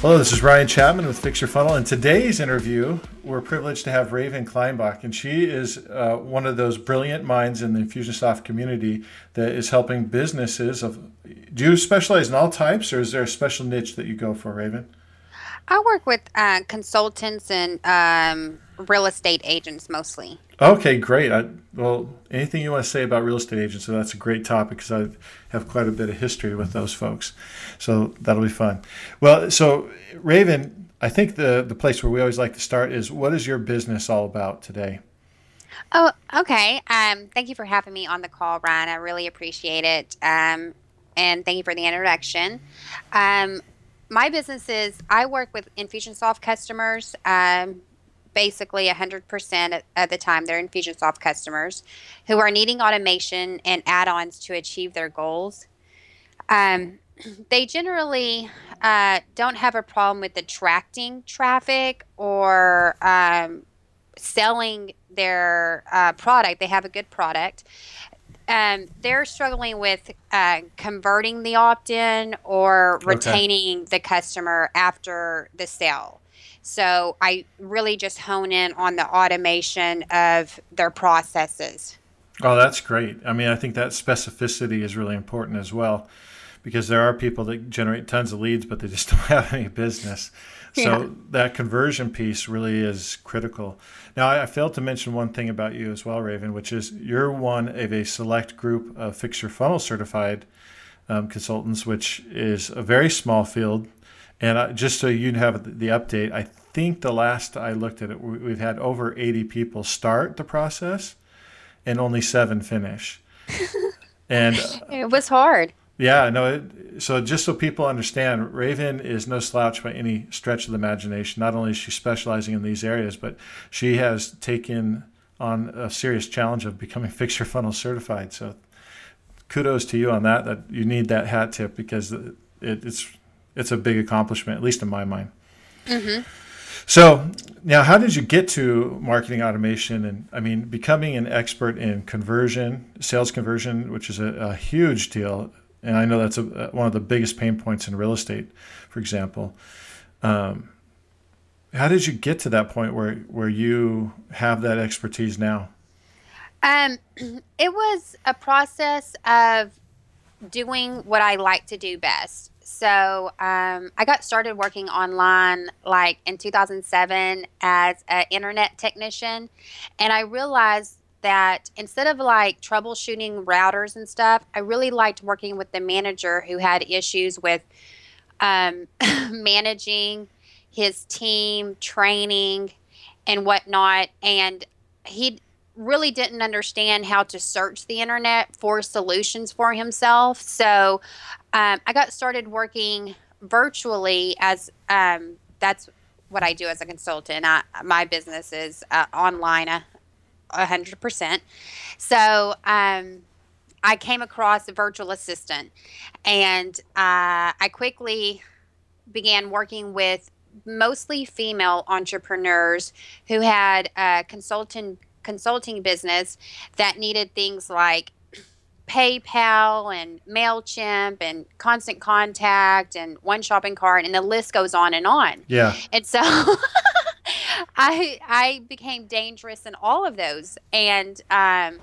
Hello, this is Ryan Chapman with Fix Your Funnel. In today's interview, we're privileged to have Raven Kleinbach, and she is uh, one of those brilliant minds in the Infusionsoft community that is helping businesses. Of, do you specialize in all types, or is there a special niche that you go for, Raven? I work with uh, consultants and um, real estate agents mostly. Okay, great. I, well, anything you want to say about real estate agents? So that's a great topic because I have quite a bit of history with those folks. So that'll be fun. Well, so Raven, I think the the place where we always like to start is what is your business all about today? Oh, okay. Um, thank you for having me on the call, Ryan. I really appreciate it. Um, and thank you for the introduction. Um, my business is I work with Infusionsoft customers. Um, basically 100% of the time they're Infusionsoft customers who are needing automation and add-ons to achieve their goals. Um, they generally uh, don't have a problem with attracting traffic or um, selling their uh, product. They have a good product. Um, they're struggling with uh, converting the opt-in or retaining okay. the customer after the sale. So I really just hone in on the automation of their processes. Oh, that's great. I mean, I think that specificity is really important as well because there are people that generate tons of leads, but they just don't have any business. So yeah. that conversion piece really is critical. Now, I failed to mention one thing about you as well, Raven, which is you're one of a select group of Fix Your Funnel certified um, consultants, which is a very small field. And just so you have the update, I think the last I looked at it, we've had over 80 people start the process and only seven finish. and it was hard. Yeah, no. It, so just so people understand, Raven is no slouch by any stretch of the imagination. Not only is she specializing in these areas, but she has taken on a serious challenge of becoming Fix Your Funnel certified. So kudos to you on that. That you need that hat tip because it, it's it's a big accomplishment, at least in my mind. Mm-hmm. So now, how did you get to marketing automation? And I mean, becoming an expert in conversion, sales conversion, which is a, a huge deal. And I know that's a, one of the biggest pain points in real estate, for example. Um, how did you get to that point where where you have that expertise now? Um, it was a process of doing what I like to do best. So um, I got started working online like in 2007 as an internet technician, and I realized that instead of like troubleshooting routers and stuff, I really liked working with the manager who had issues with um, managing his team, training, and whatnot. And he really didn't understand how to search the internet for solutions for himself. So um, I got started working virtually as um, that's what I do as a consultant. I, my business is uh, online a hundred percent. So um, I came across a virtual assistant, and uh, I quickly began working with mostly female entrepreneurs who had a consultant consulting business that needed things like PayPal and MailChimp and Constant Contact and One Shopping Cart and the list goes on and on. Yeah. And so I I became dangerous in all of those. And um,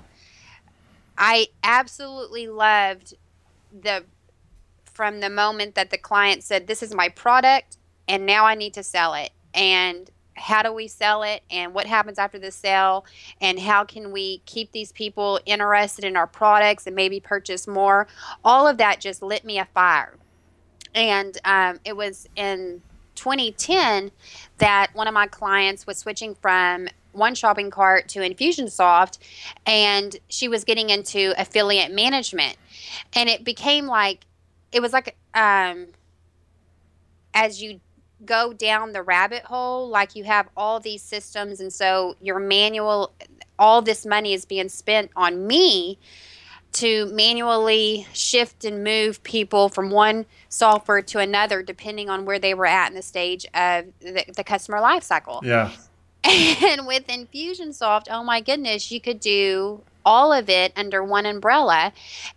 I absolutely loved the from the moment that the client said, This is my product and now I need to sell it. And how do we sell it and what happens after the sale and how can we keep these people interested in our products and maybe purchase more. All of that just lit me a fire and um, it was in 2010 that one of my clients was switching from one shopping cart to infusionsoft and she was getting into affiliate management. And it became like it was like um, as you go down the rabbit hole like you have all these systems and so your manual all this money is being spent on me to manually shift and move people from one software to another depending on where they were at in the stage of the, the customer life cycle yeah. And with Infusionsoft, oh my goodness, you could do all of it under one umbrella.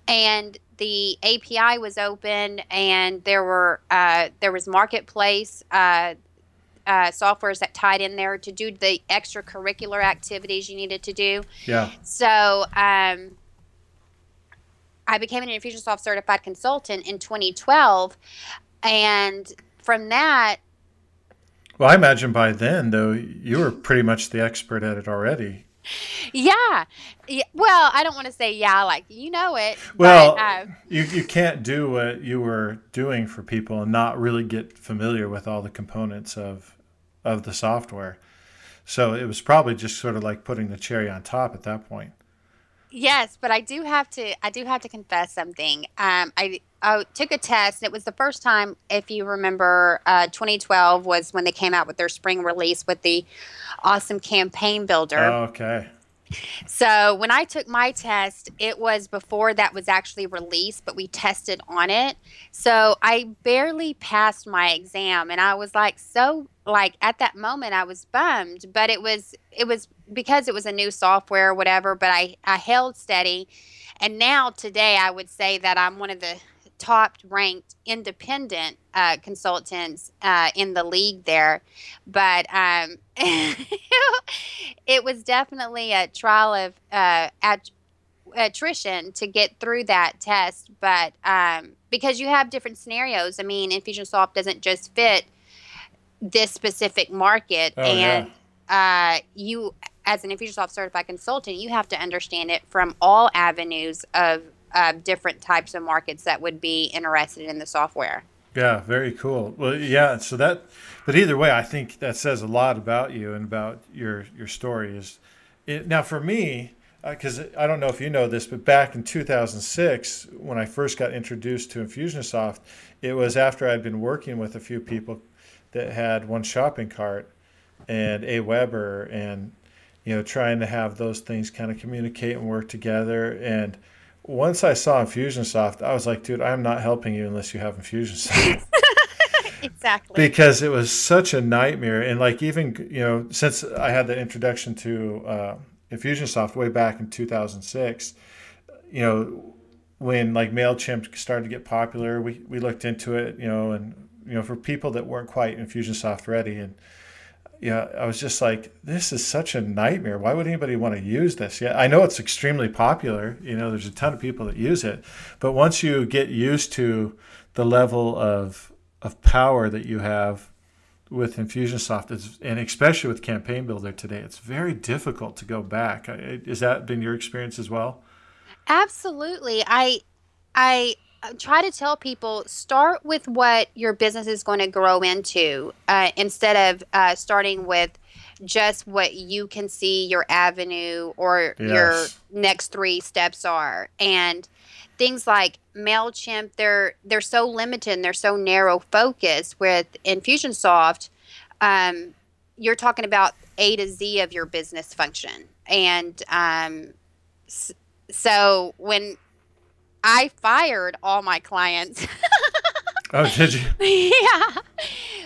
And the API was open, and there were uh, there was marketplace uh, uh, softwares that tied in there to do the extracurricular activities you needed to do. Yeah. So um, I became an Infusionsoft certified consultant in 2012, and from that. Well, I imagine by then, though, you were pretty much the expert at it already. Yeah. yeah. Well, I don't want to say yeah, like you know it. Well, but, uh, you you can't do what you were doing for people and not really get familiar with all the components of of the software. So it was probably just sort of like putting the cherry on top at that point. Yes, but I do have to. I do have to confess something. Um, I I took a test. It was the first time, if you remember, uh, 2012 was when they came out with their spring release with the awesome campaign builder. Oh, okay. So when I took my test, it was before that was actually released, but we tested on it. So I barely passed my exam, and I was like so like at that moment I was bummed, but it was it was because it was a new software or whatever. But I I held steady, and now today I would say that I'm one of the top ranked independent uh, consultants uh, in the league there. But um, it was definitely a trial of uh, at- attrition to get through that test. But um, because you have different scenarios, I mean, Infusionsoft doesn't just fit this specific market. Oh, and yeah. uh, you, as an Infusionsoft certified consultant, you have to understand it from all avenues of different types of markets that would be interested in the software. Yeah, very cool. Well, yeah. So that, but either way, I think that says a lot about you and about your your story. Is it, now for me, because uh, I don't know if you know this, but back in 2006, when I first got introduced to Infusionsoft, it was after I'd been working with a few people that had one shopping cart and a AWeber, and you know, trying to have those things kind of communicate and work together and once I saw Infusionsoft, I was like, dude, I'm not helping you unless you have Infusionsoft. exactly. Because it was such a nightmare. And like, even, you know, since I had the introduction to uh, Infusionsoft way back in 2006, you know, when like MailChimp started to get popular, we, we looked into it, you know, and, you know, for people that weren't quite Infusionsoft ready and, yeah, I was just like, this is such a nightmare. Why would anybody want to use this? Yeah, I know it's extremely popular. You know, there's a ton of people that use it, but once you get used to the level of of power that you have with Infusionsoft, and especially with Campaign Builder today, it's very difficult to go back. Has that been your experience as well? Absolutely. I I try to tell people start with what your business is going to grow into uh, instead of uh, starting with just what you can see your avenue or yes. your next three steps are and things like mailchimp they're they're so limited and they're so narrow focused with infusionsoft um, you're talking about a to z of your business function and um, so when I fired all my clients. oh, did you? yeah.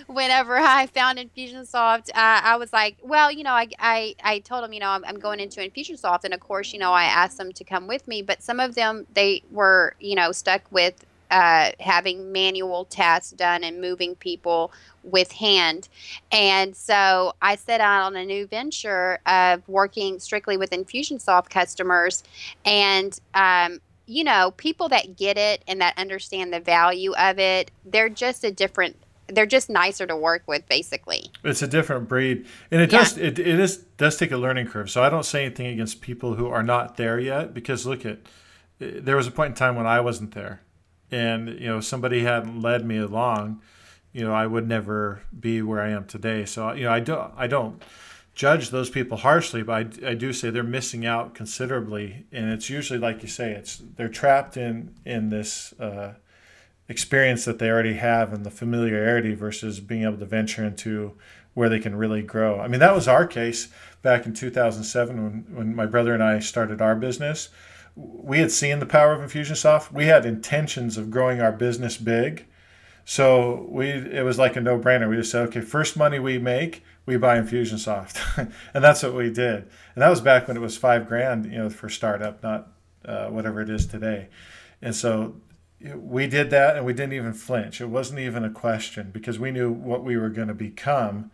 Whenever I found Infusionsoft, uh, I was like, well, you know, I, I, I told them, you know, I'm, I'm going into Infusionsoft. And of course, you know, I asked them to come with me. But some of them, they were, you know, stuck with uh, having manual tasks done and moving people with hand. And so I set out on a new venture of working strictly with Infusionsoft customers. And um, you know, people that get it and that understand the value of it, they're just a different they're just nicer to work with basically. It's a different breed. And it yeah. does it, it is does take a learning curve. So i don't say anything against people who are not there yet because look at eh, there was a point in time when i wasn't there. And you know somebody hadn't led me along you know i would never be where i am today. So you know i don't i don't judge those people harshly, but I, I, do say they're missing out considerably, and it's usually like you say, it's they're trapped in in this uh, experience that they already have and the familiarity versus being able to venture into where they can really grow. I mean, that was our case back in 2007 when when my brother and I started our business. We had seen the power of Infusionsoft. We had intentions of growing our business big, So we it was like a no brainer. We just said, okay, first money we make, we buy Infusionsoft, and that's what we did. And that was back when it was five grand, you know, for startup, not uh, whatever it is today. And so we did that, and we didn't even flinch. It wasn't even a question because we knew what we were going to become.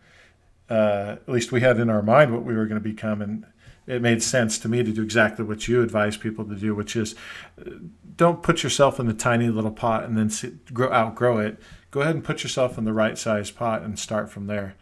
Uh, at least we had in our mind what we were going to become, and it made sense to me to do exactly what you advise people to do, which is uh, don't put yourself in the tiny little pot and then sit, grow, outgrow it. Go ahead and put yourself in the right size pot and start from there.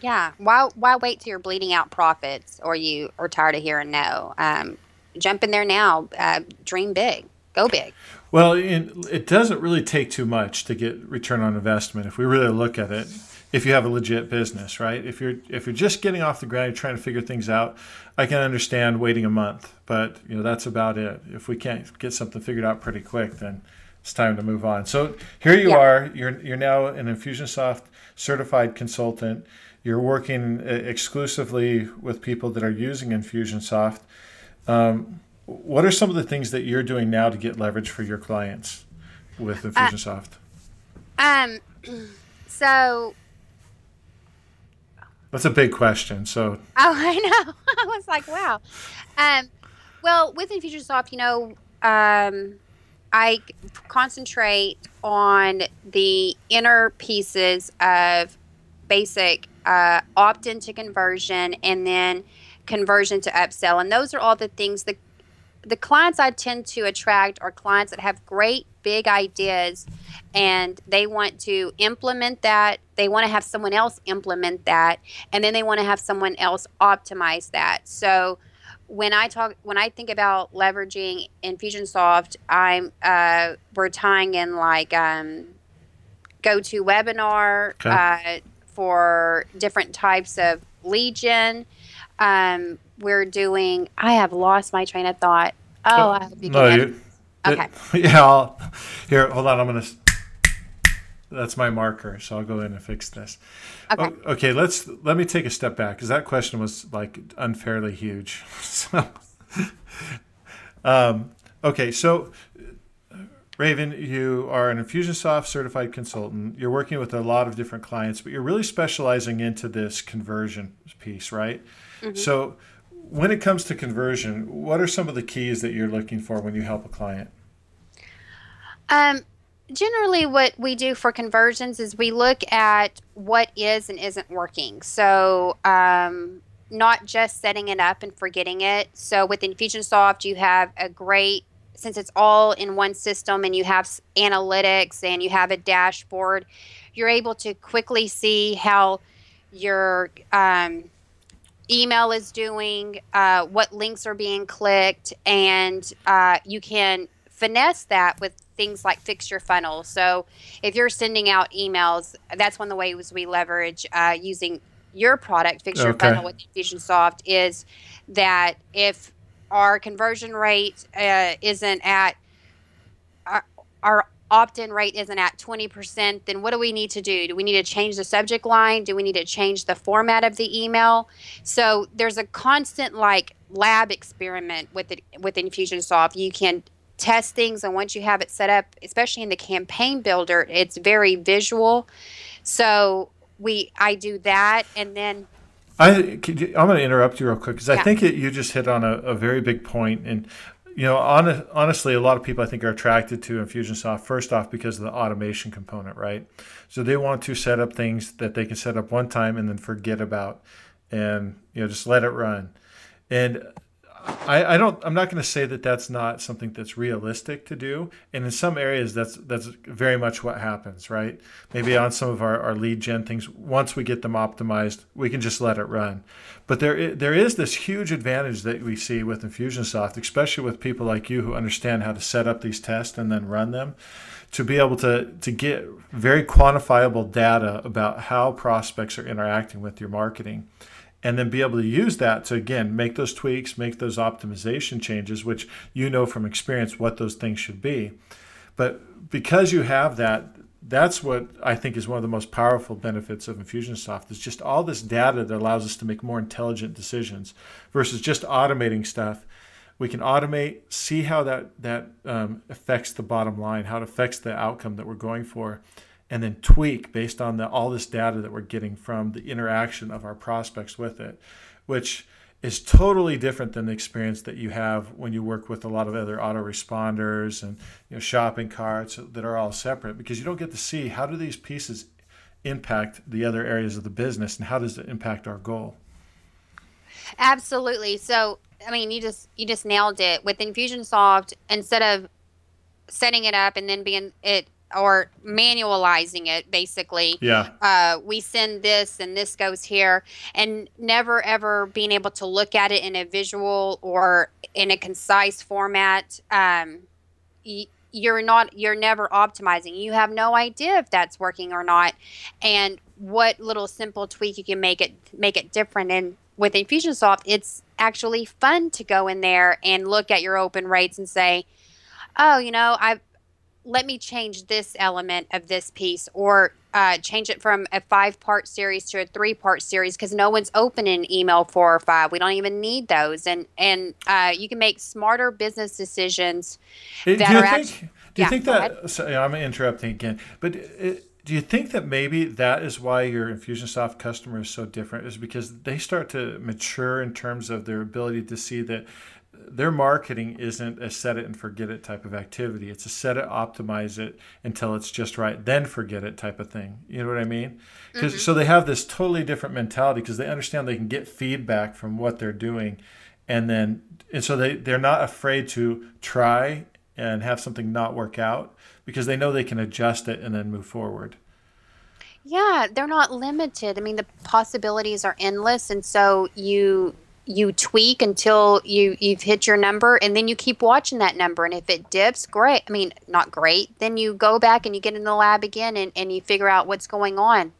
Yeah. Why why wait till you're bleeding out profits or you are tired of hearing no? Um, jump in there now. Uh, dream big. Go big. Well, it doesn't really take too much to get return on investment if we really look at it. If you have a legit business, right? If you're if you're just getting off the ground, you're trying to figure things out. I can understand waiting a month, but you know that's about it. If we can't get something figured out pretty quick, then it's time to move on. So here you yeah. are. You're you're now an Infusionsoft certified consultant. You're working uh, exclusively with people that are using Infusionsoft. Um, what are some of the things that you're doing now to get leverage for your clients with uh, Infusionsoft? Uh, um, so that's a big question. So oh, I know. I was like, wow. Um, well, with Infusionsoft, you know, um, I concentrate on the inner pieces of basic uh, opt into conversion and then conversion to upsell. And those are all the things the the clients I tend to attract are clients that have great big ideas and they want to implement that. They want to have someone else implement that and then they want to have someone else optimize that. So when I talk when I think about leveraging Infusionsoft, I'm uh, we're tying in like um, GoToWebinar okay. uh, for different types of lead gen. Um, we're doing. I have lost my train of thought. Oh, I hope you no, you, Okay. It, yeah. I'll, here, hold on. I'm gonna. That's my marker, so I'll go in and fix this. Okay. O- okay. Let's let me take a step back because that question was like unfairly huge. so, um, okay. So Raven, you are an Infusionsoft certified consultant. You're working with a lot of different clients, but you're really specializing into this conversion piece, right? Mm-hmm. So, when it comes to conversion, what are some of the keys that you're looking for when you help a client? Um, generally, what we do for conversions is we look at what is and isn't working. So, um, not just setting it up and forgetting it. So, with Infusionsoft, you have a great since it's all in one system and you have analytics and you have a dashboard, you're able to quickly see how your um, email is doing, uh, what links are being clicked, and uh, you can finesse that with things like fix your funnel. So if you're sending out emails, that's one of the ways we leverage uh, using your product, Fix Your okay. Funnel with Infusionsoft, is that if our conversion rate uh, isn't at our, our opt-in rate isn't at 20% then what do we need to do? Do we need to change the subject line? Do we need to change the format of the email? So there's a constant like lab experiment with it with infusionsoft. You can test things and once you have it set up especially in the campaign builder it's very visual. So we i do that and then I, I'm going to interrupt you real quick because I think it, you just hit on a, a very big point, and you know, on, honestly, a lot of people I think are attracted to Infusionsoft first off because of the automation component, right? So they want to set up things that they can set up one time and then forget about, and you know, just let it run. And I, I don't. I'm not going to say that that's not something that's realistic to do. And in some areas, that's that's very much what happens, right? Maybe on some of our, our lead gen things, once we get them optimized, we can just let it run. But there there is this huge advantage that we see with Infusionsoft, especially with people like you who understand how to set up these tests and then run them, to be able to to get very quantifiable data about how prospects are interacting with your marketing and then be able to use that to again make those tweaks make those optimization changes which you know from experience what those things should be. But because you have that that's what i think is one of the most powerful benefits of infusionsoft is just all this data that allows us to make more intelligent decisions versus just automating stuff. We can automate see how that that um, affects the bottom line how it affects the outcome that we're going for and then tweak based on the, all this data that we're getting from the interaction of our prospects with it, which is totally different than the experience that you have when you work with a lot of other autoresponders and you know, shopping carts that are all separate because you don't get to see how do these pieces impact the other areas of the business and how does it impact our goal. Absolutely. So i mean you just you just nailed it. With infusionsoft instead of setting it up and then being it or manualizing it basically. Yeah. Uh, we send this and this goes here. And never ever being able to look at it in a visual or in a concise format um, y- you're not you're never optimizing. You have no idea if that's working or not. And what little simple tweak you can make it make it different. And with infusionsoft it's actually fun to go in there and look at your open rates and say oh you know i've let me change this element of this piece or uh, change it from a five part series to a three part series because no one's opening email four or five. We don't even need those. And and uh, you can make smarter business decisions that do you are think, actually. Do you yeah, think that? Sorry, I'm interrupting again, but. It, do you think that maybe that is why your Infusionsoft customer is so different? Is because they start to mature in terms of their ability to see that their marketing isn't a set it and forget it type of activity. It's a set it, optimize it until it's just right, then forget it type of thing. You know what I mean? Mm-hmm. so they have this totally different mentality because they understand they can get feedback from what they're doing, and then and so they they're not afraid to try and have something not work out because they know they can adjust it and then move forward. Yeah, they're not limited. I mean, the possibilities are endless, and so you you tweak until you you've hit your number and then you keep watching that number. And if it dips great. I mean not great. Then you go back and you get in the lab again and, and you figure out what's going on.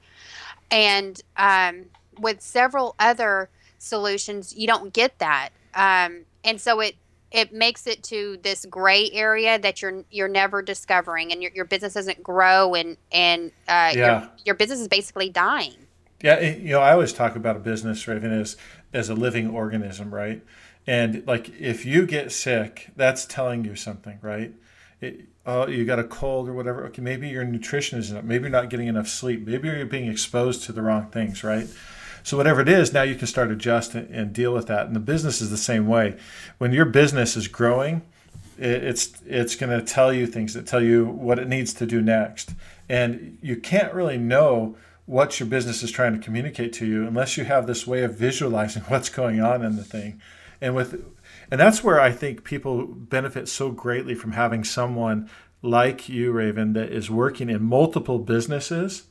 And um, with several other solutions you don't get that. Um, and so it it makes it to this gray area that you're you're never discovering and your, your business doesn't grow and and uh, yeah. your, your business is basically dying. Yeah, you know, I always talk about a business, Raven, as as a living organism, right? And like if you get sick, that's telling you something, right? It, oh, you got a cold or whatever. Okay, maybe your nutrition isn't up. Maybe you're not getting enough sleep. Maybe you're being exposed to the wrong things, right? So whatever it is, now you can start adjust and deal with that. And the business is the same way. When your business is growing, it's it's going to tell you things that tell you what it needs to do next. And you can't really know what your business is trying to communicate to you unless you have this way of visualizing what's going on in the thing. And with and that's where i think people benefit so greatly from having someone like you raven that is working in multiple businesses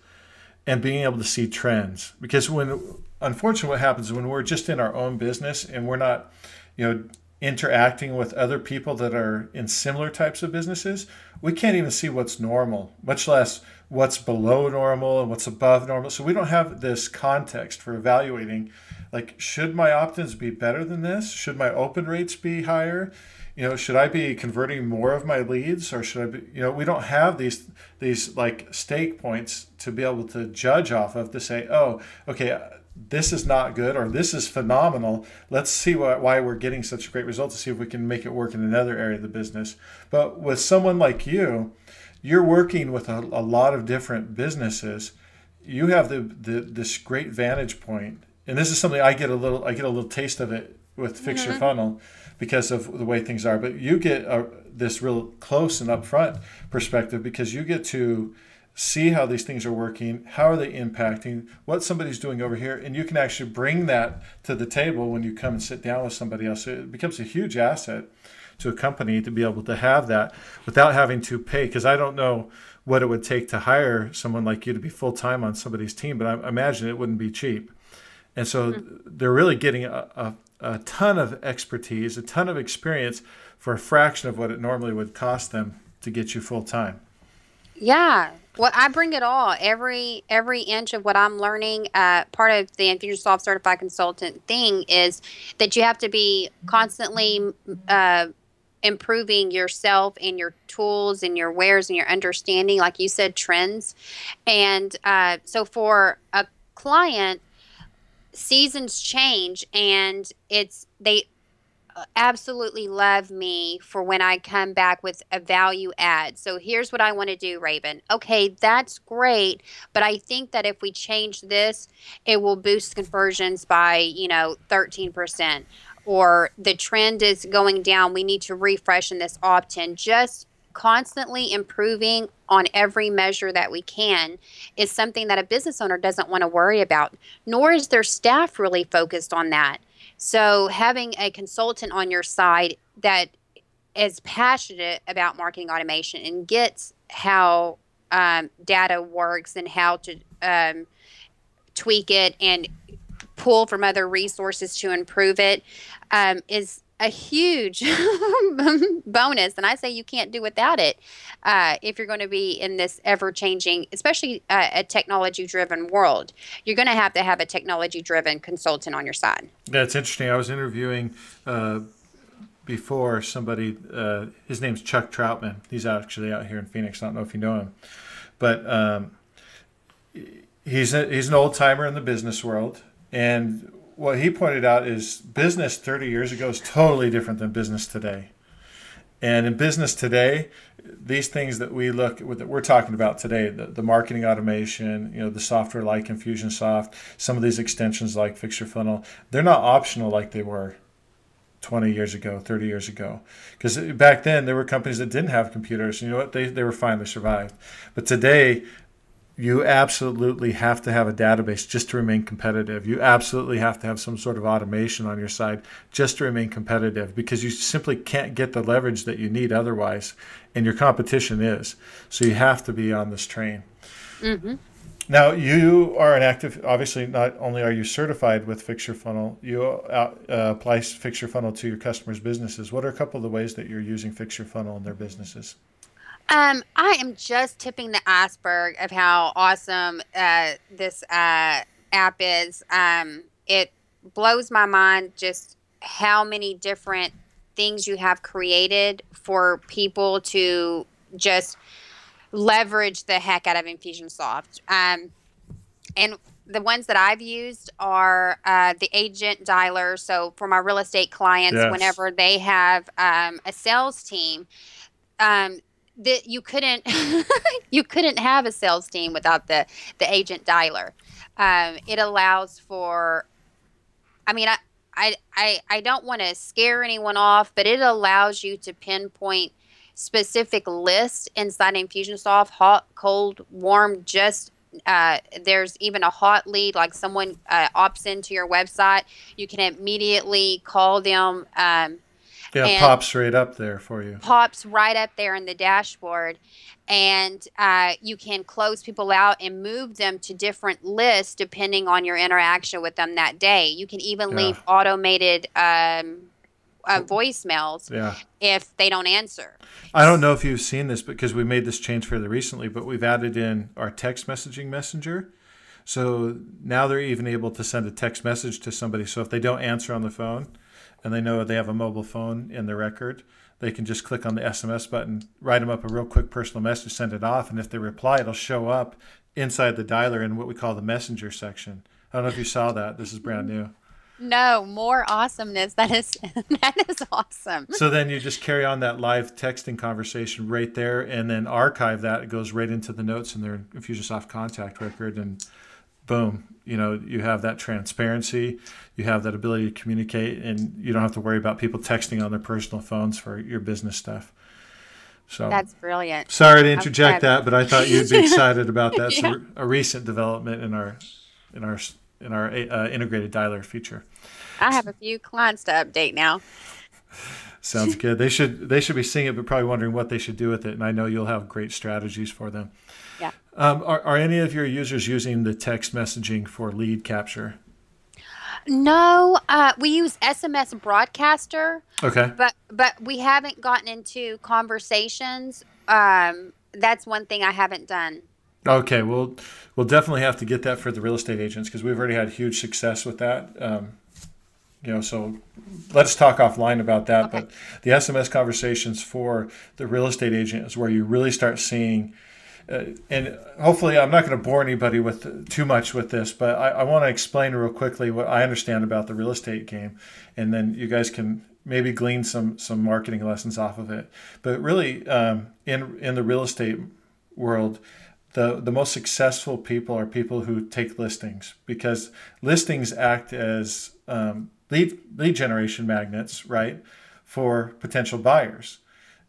and being able to see trends. Because when unfortunately what happens when we're just in our own business and we're not you know interacting with other people that are in similar types of businesses, we can't even see what's normal, much less what's below normal and what's above normal. So we don't have this context for evaluating like should my opt-ins be better than this? Should my open rates be higher? You know, should I be converting more of my leads or should I be you know, we don't have these these like stake points to be able to judge off of to say, "Oh, okay, this is not good or this is phenomenal. Let's see what, why we're getting such great results to see if we can make it work in another area of the business. But with someone like you, you're working with a, a lot of different businesses. You have the, the this great vantage point, and this is something I get a little I get a little taste of it with Fix mm-hmm. Your Funnel because of the way things are. But you get a, this real close and upfront perspective because you get to see how these things are working, how are they impacting, what somebody's doing over here, and you can actually bring that to the table when you come and sit down with somebody else. It becomes a huge asset to a company to be able to have that without having to pay. Because I don't know what it would take to hire someone like you to be full time on somebody's team, but I imagine it wouldn't be cheap. And so mm-hmm. they're really getting a, a, a ton of expertise, a ton of experience for a fraction of what it normally would cost them to get you full time. Yeah, well, I bring it all. Every every inch of what I'm learning. Uh, part of the Infusionsoft Certified Consultant thing is that you have to be constantly uh, improving yourself and your tools and your wares and your understanding, like you said, trends. And uh, so for a client, seasons change, and it's they Uh, absolutely love me for when I come back with a value add. So here's what I want to do, Raven. Okay, that's great, but I think that if we change this, it will boost conversions by, you know, 13%. Or the trend is going down. We need to refresh in this opt in. Just constantly improving on every measure that we can is something that a business owner doesn't want to worry about, nor is their staff really focused on that. So, having a consultant on your side that is passionate about marketing automation and gets how um, data works and how to um, tweak it and pull from other resources to improve it um, is a huge bonus. And I say you can't do without it uh, if you're going to be in this ever changing, especially uh, a technology driven world. You're going to have to have a technology driven consultant on your side. Yeah, it's interesting. I was interviewing. Uh, before somebody, uh, his name's Chuck Troutman. He's actually out here in Phoenix. I don't know if you know him, but um, he's a, he's an old timer in the business world, and what he pointed out is business 30 years ago is totally different than business today. And in business today, these things that we look that we're talking about today, the, the marketing automation, you know, the software like Infusionsoft, some of these extensions like Fix Your Funnel, they're not optional like they were 20 years ago, 30 years ago. Because back then there were companies that didn't have computers. You know what? They, they were fine, they survived. But today, you absolutely have to have a database just to remain competitive. You absolutely have to have some sort of automation on your side just to remain competitive because you simply can't get the leverage that you need otherwise, and your competition is. So you have to be on this train. Mm-hmm. Now you are an active. Obviously, not only are you certified with Fix Your Funnel, you uh, apply Fix Your Funnel to your customers' businesses. What are a couple of the ways that you're using Fix Your Funnel in their businesses? Um, I am just tipping the iceberg of how awesome uh, this uh, app is. Um, it blows my mind just how many different things you have created for people to just leverage the heck out of Infusionsoft. Um, and the ones that I've used are uh, the agent dialer. So for my real estate clients, yes. whenever they have um, a sales team, um, that you couldn't you couldn't have a sales team without the the agent dialer. Um, it allows for, I mean, I I I, I don't want to scare anyone off, but it allows you to pinpoint specific lists inside Infusionsoft, hot, cold, warm, just uh, there's even a hot lead, like someone uh, opts into your website, you can immediately call them. Um, yeah, pops right up there for you. Pops right up there in the dashboard. And uh, you can close people out and move them to different lists depending on your interaction with them that day. You can even yeah. leave automated um, uh, voicemails yeah. if they don't answer. I don't know if you've seen this because we made this change fairly recently, but we've added in our text messaging messenger. So now they're even able to send a text message to somebody. So if they don't answer on the phone, and they know they have a mobile phone in the record, they can just click on the SMS button, write them up a real quick personal message, send it off, and if they reply, it'll show up inside the dialer in what we call the messenger section. I don't know if you saw that. This is brand new. No, more awesomeness. That is that is awesome. So then you just carry on that live texting conversation right there, and then archive that. It goes right into the notes in their Infusionsoft contact record, and boom, you know, you have that transparency, you have that ability to communicate, and you don't have to worry about people texting on their personal phones for your business stuff. So that's brilliant. Sorry to interject that, but I thought you'd be excited about that. yeah. So a recent development in our in our in our uh, integrated dialer feature. I have a few clients to update now. Sounds good. They should they should be seeing it, but probably wondering what they should do with it. And I know you'll have great strategies for them. Yeah. Um, are, are any of your users using the text messaging for lead capture? No, uh, we use SMS Broadcaster. Okay. But but we haven't gotten into conversations. Um, that's one thing I haven't done. Okay, we'll we'll definitely have to get that for the real estate agents because we've already had huge success with that. Um, you know, so let's talk offline about that. Okay. But the SMS conversations for the real estate agent is where you really start seeing and hopefully I'm not going to bore anybody with too much with this, but I, I want to explain real quickly what I understand about the real estate game, and then you guys can maybe glean some some marketing lessons off of it. But really, um, in in the real estate world, the the most successful people are people who take listings because listings act as um, lead lead generation magnets, right, for potential buyers.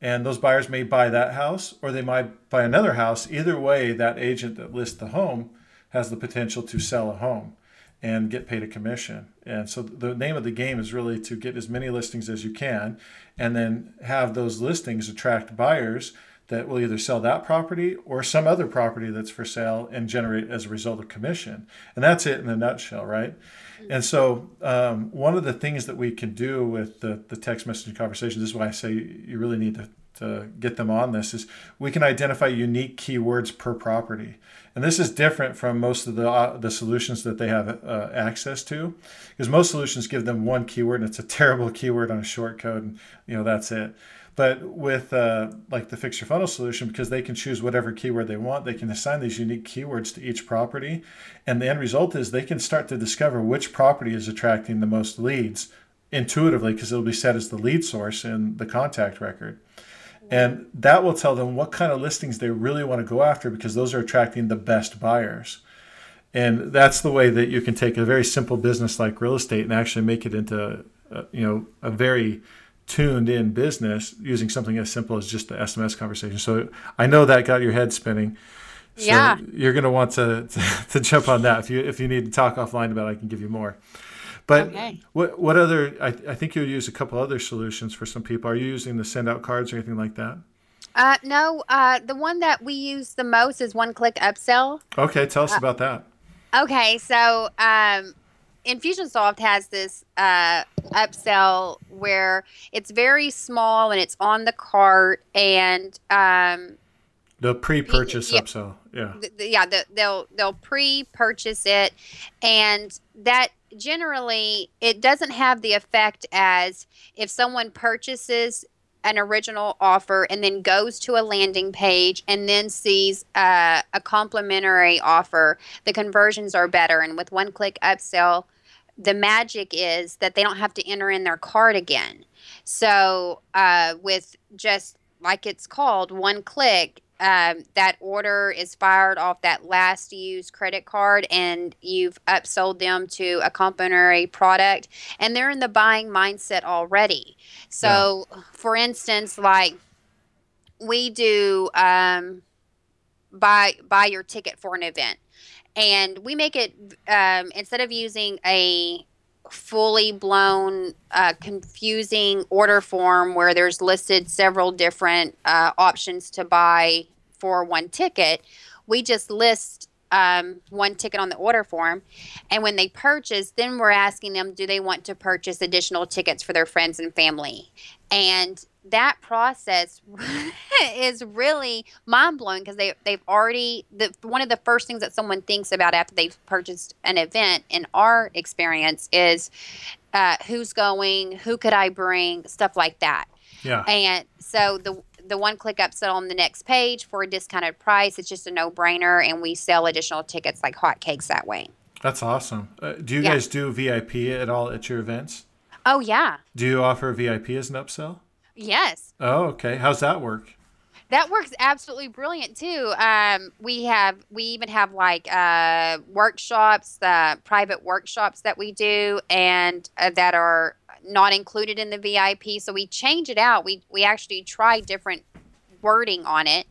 And those buyers may buy that house or they might buy another house. Either way, that agent that lists the home has the potential to sell a home and get paid a commission. And so the name of the game is really to get as many listings as you can and then have those listings attract buyers that will either sell that property or some other property that's for sale and generate as a result of commission. And that's it in a nutshell, right? And so, um, one of the things that we can do with the, the text messaging conversation, this is why I say you really need to, to get them on this, is we can identify unique keywords per property. And this is different from most of the, uh, the solutions that they have uh, access to, because most solutions give them one keyword and it's a terrible keyword on a short code, and you know that's it. But with uh, like the fix your funnel solution, because they can choose whatever keyword they want, they can assign these unique keywords to each property. And the end result is they can start to discover which property is attracting the most leads intuitively because it'll be set as the lead source in the contact record. And that will tell them what kind of listings they really want to go after because those are attracting the best buyers. And that's the way that you can take a very simple business like real estate and actually make it into, you know, a very tuned in business using something as simple as just the SMS conversation. So I know that got your head spinning. So yeah. you're going to want to, to jump on that. If you if you need to talk offline about it, I can give you more. But okay. what what other? I, I think you use a couple other solutions for some people. Are you using the send out cards or anything like that? Uh, no. Uh, the one that we use the most is one click upsell. Okay, tell us uh, about that. Okay, so um, Infusionsoft has this uh, upsell where it's very small and it's on the cart and um, the pre-purchase yeah, upsell, yeah, the, yeah, the, they'll they'll pre-purchase it, and that generally it doesn't have the effect as if someone purchases an original offer and then goes to a landing page and then sees uh, a complimentary offer, the conversions are better. And with one click upsell, the magic is that they don't have to enter in their card again. So uh, with just like it's called, one click, um, that order is fired off that last used credit card and you've upsold them to a complimentary product and they're in the buying mindset already. So, yeah. for instance, like we do um, buy buy your ticket for an event and we make it um, instead of using a fully blown uh, confusing order form where there's listed several different uh, options to buy for one ticket we just list um, one ticket on the order form and when they purchase then we're asking them do they want to purchase additional tickets for their friends and family and that process is really mind blowing because they they've already the one of the first things that someone thinks about after they've purchased an event in our experience is uh, who's going, who could I bring, stuff like that. Yeah. And so the the one click upsell on the next page for a discounted price, it's just a no brainer, and we sell additional tickets like hotcakes that way. That's awesome. Uh, do you yeah. guys do VIP at all at your events? Oh yeah. Do you offer VIP as an upsell? Yes. Oh, okay. How's that work? That works absolutely brilliant too. Um, we have we even have like uh, workshops, uh, private workshops that we do, and uh, that are not included in the VIP. So we change it out. We we actually try different wording on it.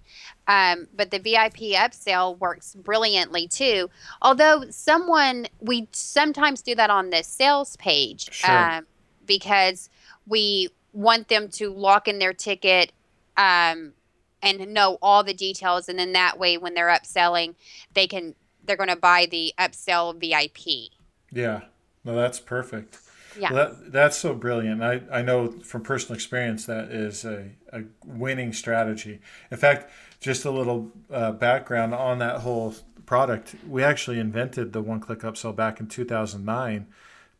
Um, but the VIP upsell works brilliantly too. Although someone we sometimes do that on the sales page sure. um, because we want them to lock in their ticket um, and know all the details, and then that way, when they're upselling, they can they're going to buy the upsell VIP. Yeah, no, that's perfect. Yeah, well, that, that's so brilliant. I, I know from personal experience that is a, a winning strategy. In fact, just a little uh, background on that whole product. We actually invented the one click upsell back in 2009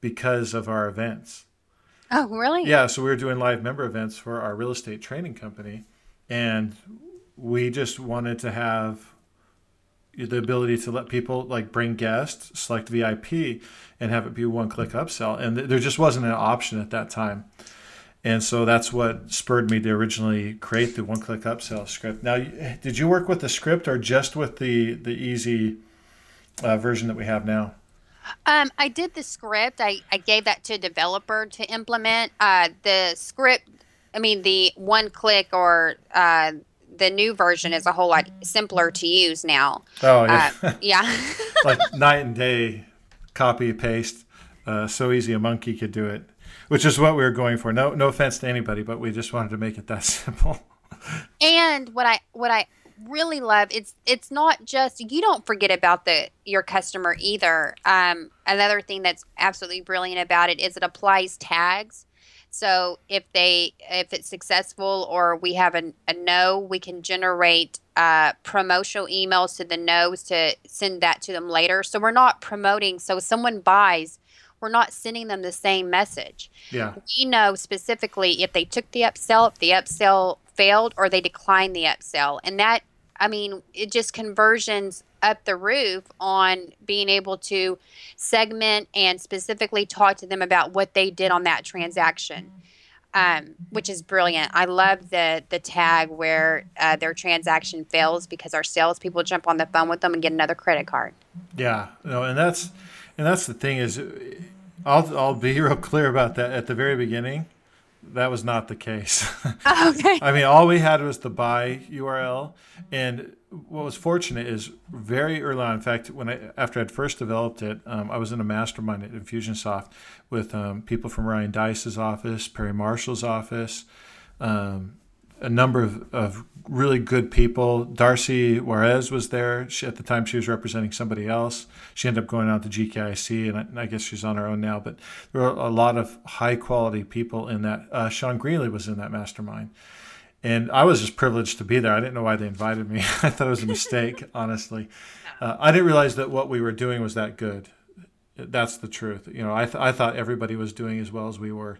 because of our events. Oh, really? Yeah. So we were doing live member events for our real estate training company, and we just wanted to have the ability to let people like bring guests, select VIP, and have it be one click upsell. And there just wasn't an option at that time. And so that's what spurred me to originally create the one click upsell script. Now, did you work with the script or just with the, the easy uh, version that we have now? Um, I did the script. I, I gave that to a developer to implement. Uh, the script, I mean, the one click or uh, the new version is a whole lot simpler to use now. Oh yeah, uh, yeah. like night and day, copy paste. Uh, so easy a monkey could do it, which is what we were going for. No, no offense to anybody, but we just wanted to make it that simple. and what I what I really love it's it's not just you don't forget about the your customer either. Um, another thing that's absolutely brilliant about it is it applies tags so if they if it's successful or we have a, a no, we can generate uh, promotional emails to the no's to send that to them later. So we're not promoting. So if someone buys, we're not sending them the same message. Yeah. We know specifically if they took the upsell, if the upsell failed, or they declined the upsell, and that I mean, it just conversions up the roof on being able to segment and specifically talk to them about what they did on that transaction. Um, which is brilliant. I love the the tag where uh, their transaction fails because our salespeople jump on the phone with them and get another credit card. Yeah, no, and that's and that's the thing is, I'll I'll be real clear about that at the very beginning. That was not the case. okay. I mean, all we had was the buy URL, and what was fortunate is very early on. In fact, when I after I'd first developed it, um, I was in a mastermind at Infusionsoft with um, people from Ryan Deiss's office, Perry Marshall's office, um, a number of, of really good people. Darcy Juarez was there. She, at the time, she was representing somebody else. She ended up going on to GKIC, and I, and I, guess she's on her own now. But there were a lot of high quality people in that. Uh, Sean Greenlee was in that mastermind. And I was just privileged to be there. I didn't know why they invited me. I thought it was a mistake, honestly. Uh, I didn't realize that what we were doing was that good. That's the truth. You know, I, th- I thought everybody was doing as well as we were.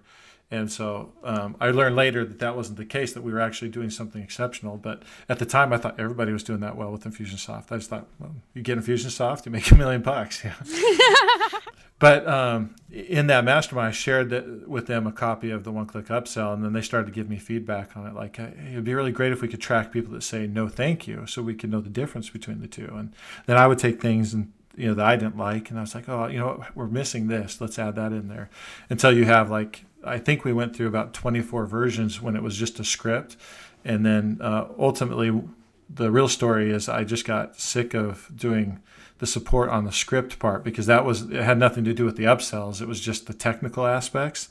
And so um, I learned later that that wasn't the case, that we were actually doing something exceptional. But at the time, I thought everybody was doing that well with Infusionsoft. I just thought, well, you get Infusionsoft, you make a million bucks. Yeah. But um, in that mastermind, I shared that with them a copy of the one click upsell, and then they started to give me feedback on it. Like, hey, it'd be really great if we could track people that say no, thank you, so we could know the difference between the two. And then I would take things and you know that I didn't like, and I was like, oh, you know, we're missing this. Let's add that in there. Until you have like, I think we went through about 24 versions when it was just a script, and then uh, ultimately, the real story is I just got sick of doing the support on the script part because that was it had nothing to do with the upsells. It was just the technical aspects.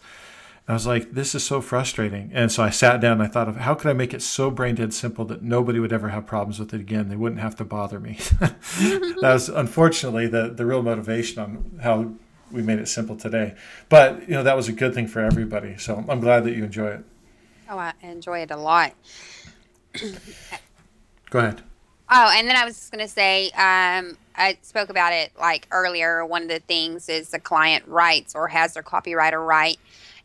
And I was like, this is so frustrating. And so I sat down and I thought of how could I make it so brain dead simple that nobody would ever have problems with it again. They wouldn't have to bother me. that was unfortunately the the real motivation on how we made it simple today. But you know that was a good thing for everybody. So I'm glad that you enjoy it. Oh, I enjoy it a lot. Go ahead. Oh, and then I was just going to say, um, I spoke about it like earlier. One of the things is the client writes or has their copywriter write,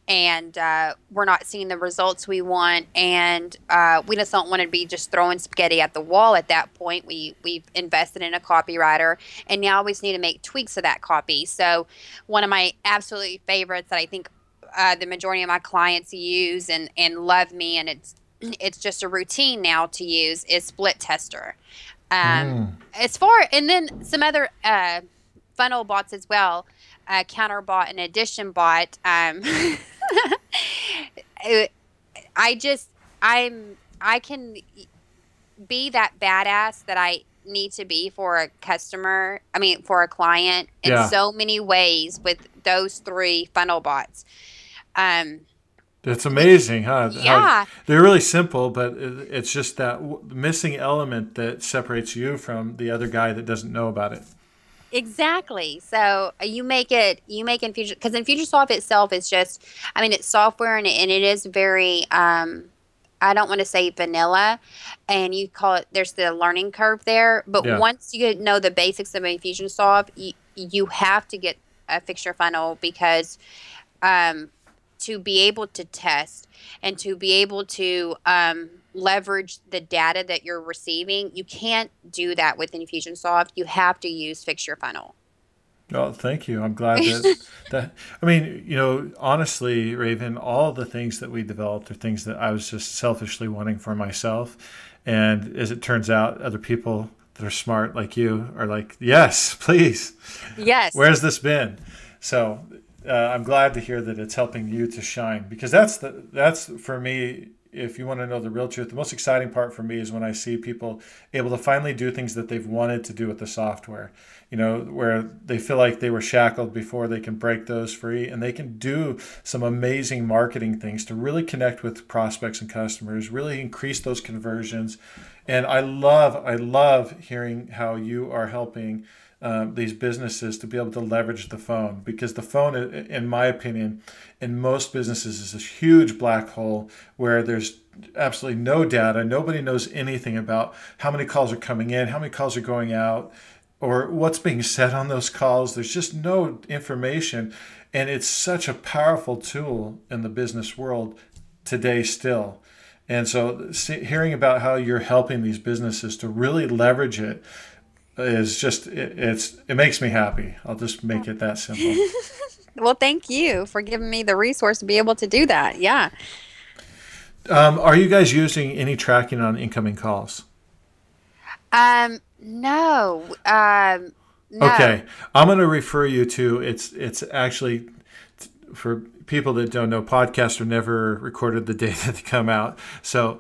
and uh, we're not seeing the results we want, and uh, we just don't want to be just throwing spaghetti at the wall. At that point, we we've invested in a copywriter, and now we just need to make tweaks to that copy. So, one of my absolutely favorites that I think uh, the majority of my clients use and and love me, and it's it's just a routine now to use is SplitTester. Um, mm. As far and then some other uh, funnel bots as well, uh, Counterbot and Addition Bot. Um, I just I'm I can be that badass that I need to be for a customer. I mean, for a client in yeah. so many ways with those three funnel bots. Um, it's amazing, huh? Yeah. How they're really simple, but it's just that missing element that separates you from the other guy that doesn't know about it. Exactly. So uh, you make it, you make Infusion, because in Infusionsoft itself is just, I mean, it's software and, and it is very, um, I don't want to say vanilla, and you call it. There's the learning curve there, but yeah. once you know the basics of Infusionsoft, you you have to get a Fix Your Funnel because um, to be able to test and to be able to um, leverage the data that you're receiving. You can't do that with Infusionsoft. You have to use Fix Your Funnel. Oh, thank you. I'm glad that that. I mean, you know, honestly, Raven, all the things that we developed are things that I was just selfishly wanting for myself, and as it turns out, other people that are smart like you are like, yes, please. Yes. Where's this been? So uh, I'm glad to hear that it's helping you to shine because that's the that's for me if you want to know the real truth, the most exciting part for me is when I see people able to finally do things that they've wanted to do with the software. You know, where they feel like they were shackled before they can break those free and they can do some amazing marketing things to really connect with prospects and customers, really increase those conversions. And I love, I love hearing how you are helping um, these businesses to be able to leverage the phone because the phone, in my opinion, in most businesses is this huge black hole where there's absolutely no data. Nobody knows anything about how many calls are coming in, how many calls are going out, or what's being said on those calls. There's just no information. And it's such a powerful tool in the business world today, still. And so, hearing about how you're helping these businesses to really leverage it is just it, it's it makes me happy. I'll just make it that simple. well, thank you for giving me the resource to be able to do that. Yeah. Um, are you guys using any tracking on incoming calls? Um, no. Um, no. Okay, I'm going to refer you to it's it's actually for people that don't know, podcasts are never recorded the day that they come out. So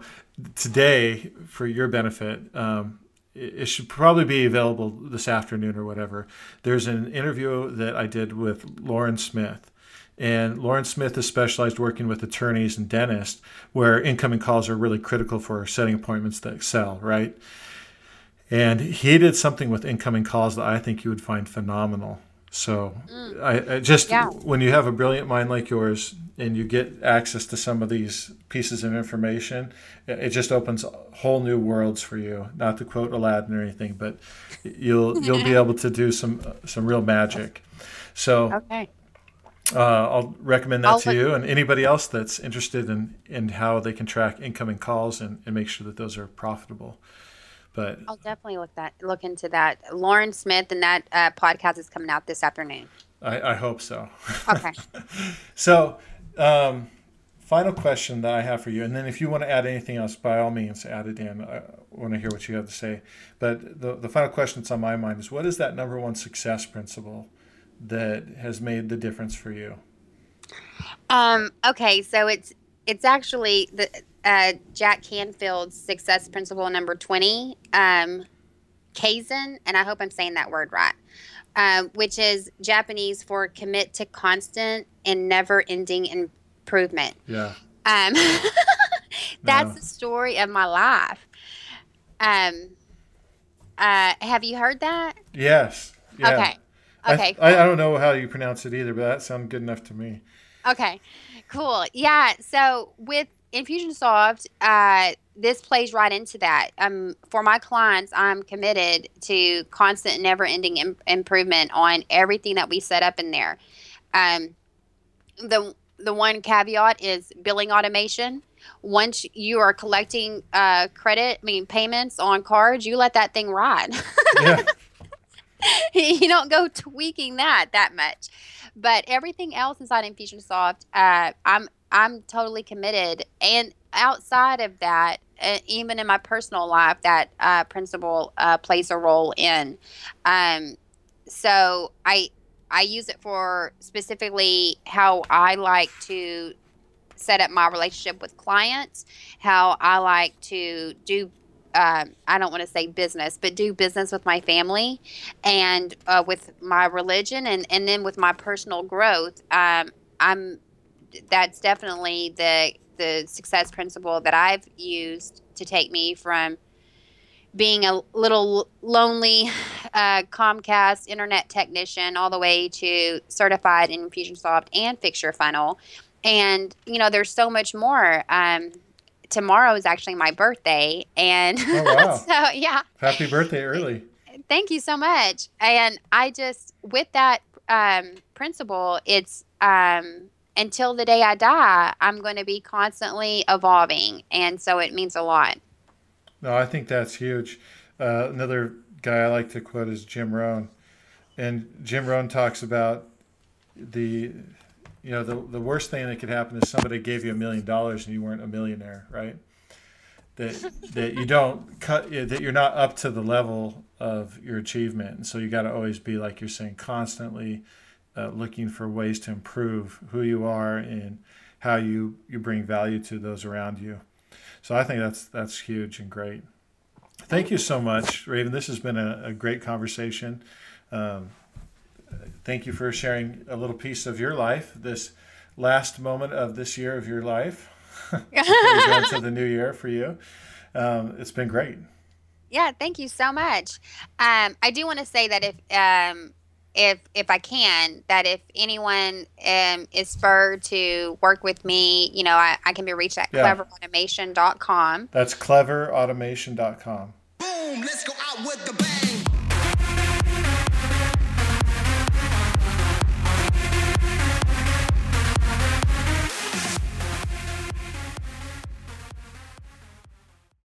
today, for your benefit, um, it should probably be available this afternoon or whatever. There's an interview that I did with Lauren Smith. And Lauren Smith is specialized working with attorneys and dentists where incoming calls are really critical for setting appointments that excel, right? And he did something with incoming calls that I think you would find phenomenal. So mm. I, I, just yeah. when you have a brilliant mind like yours and you get access to some of these pieces of information, it just opens whole new worlds for you. Not to quote Aladdin or anything, but you'll you'll be able to do some some real magic. So okay. Uh, I'll recommend that I'll to you and anybody else that's interested in, in how they can track incoming calls and, and make sure that those are profitable. But I'll definitely look that look into that. Lauren Smith and that uh, podcast is coming out this afternoon. I, I hope so. Okay. so, um, final question that I have for you, and then if you want to add anything else, by all means, add it in. I want to hear what you have to say. But the the final question that's on my mind is, what is that number one success principle that has made the difference for you? Um. Okay. So it's it's actually the uh, Jack Canfield's success principle number 20, um, Kaizen, and I hope I'm saying that word right, uh, which is Japanese for commit to constant and never ending improvement. Yeah. Um, that's no. the story of my life. Um, uh, have you heard that? Yes. Yeah. Okay. Okay. I, I, I don't know how you pronounce it either, but that sounded good enough to me. Okay. Cool. Yeah. So with Infusionsoft, uh, this plays right into that. Um, for my clients, I'm committed to constant, never-ending Im- improvement on everything that we set up in there. Um, the the one caveat is billing automation. Once you are collecting uh, credit, I mean payments on cards, you let that thing ride. Yeah. you don't go tweaking that that much. But everything else inside Infusionsoft, uh, I'm I'm totally committed. And outside of that, uh, even in my personal life, that uh, principle uh, plays a role in. Um, so I I use it for specifically how I like to set up my relationship with clients, how I like to do. Um, I don't want to say business, but do business with my family and uh, with my religion, and and then with my personal growth. Um, I'm that's definitely the the success principle that I've used to take me from being a little lonely uh, Comcast internet technician all the way to certified in Infusionsoft and Fix Your Funnel. And, you know, there's so much more. Um, tomorrow is actually my birthday. And oh, wow. so, yeah. Happy birthday early. Thank you so much. And I just, with that um, principle, it's, um, until the day I die, I'm going to be constantly evolving. And so it means a lot. No, I think that's huge. Uh, another guy I like to quote is Jim Rohn. And Jim Rohn talks about the, you know, the, the worst thing that could happen is somebody gave you a million dollars and you weren't a millionaire, right? That, that you don't cut, that you're not up to the level of your achievement. And so you got to always be, like you're saying, constantly uh, looking for ways to improve who you are and how you, you bring value to those around you. So I think that's that's huge and great. Thank you so much, Raven. This has been a, a great conversation. Um, thank you for sharing a little piece of your life, this last moment of this year of your life before you go into the new year for you. Um, it's been great. Yeah, thank you so much. Um, I do want to say that if um, if if I can, that if anyone um, is spurred to work with me, you know, I, I can be reached at yeah. cleverautomation.com. That's cleverautomation.com. Boom, let's go out with the bang.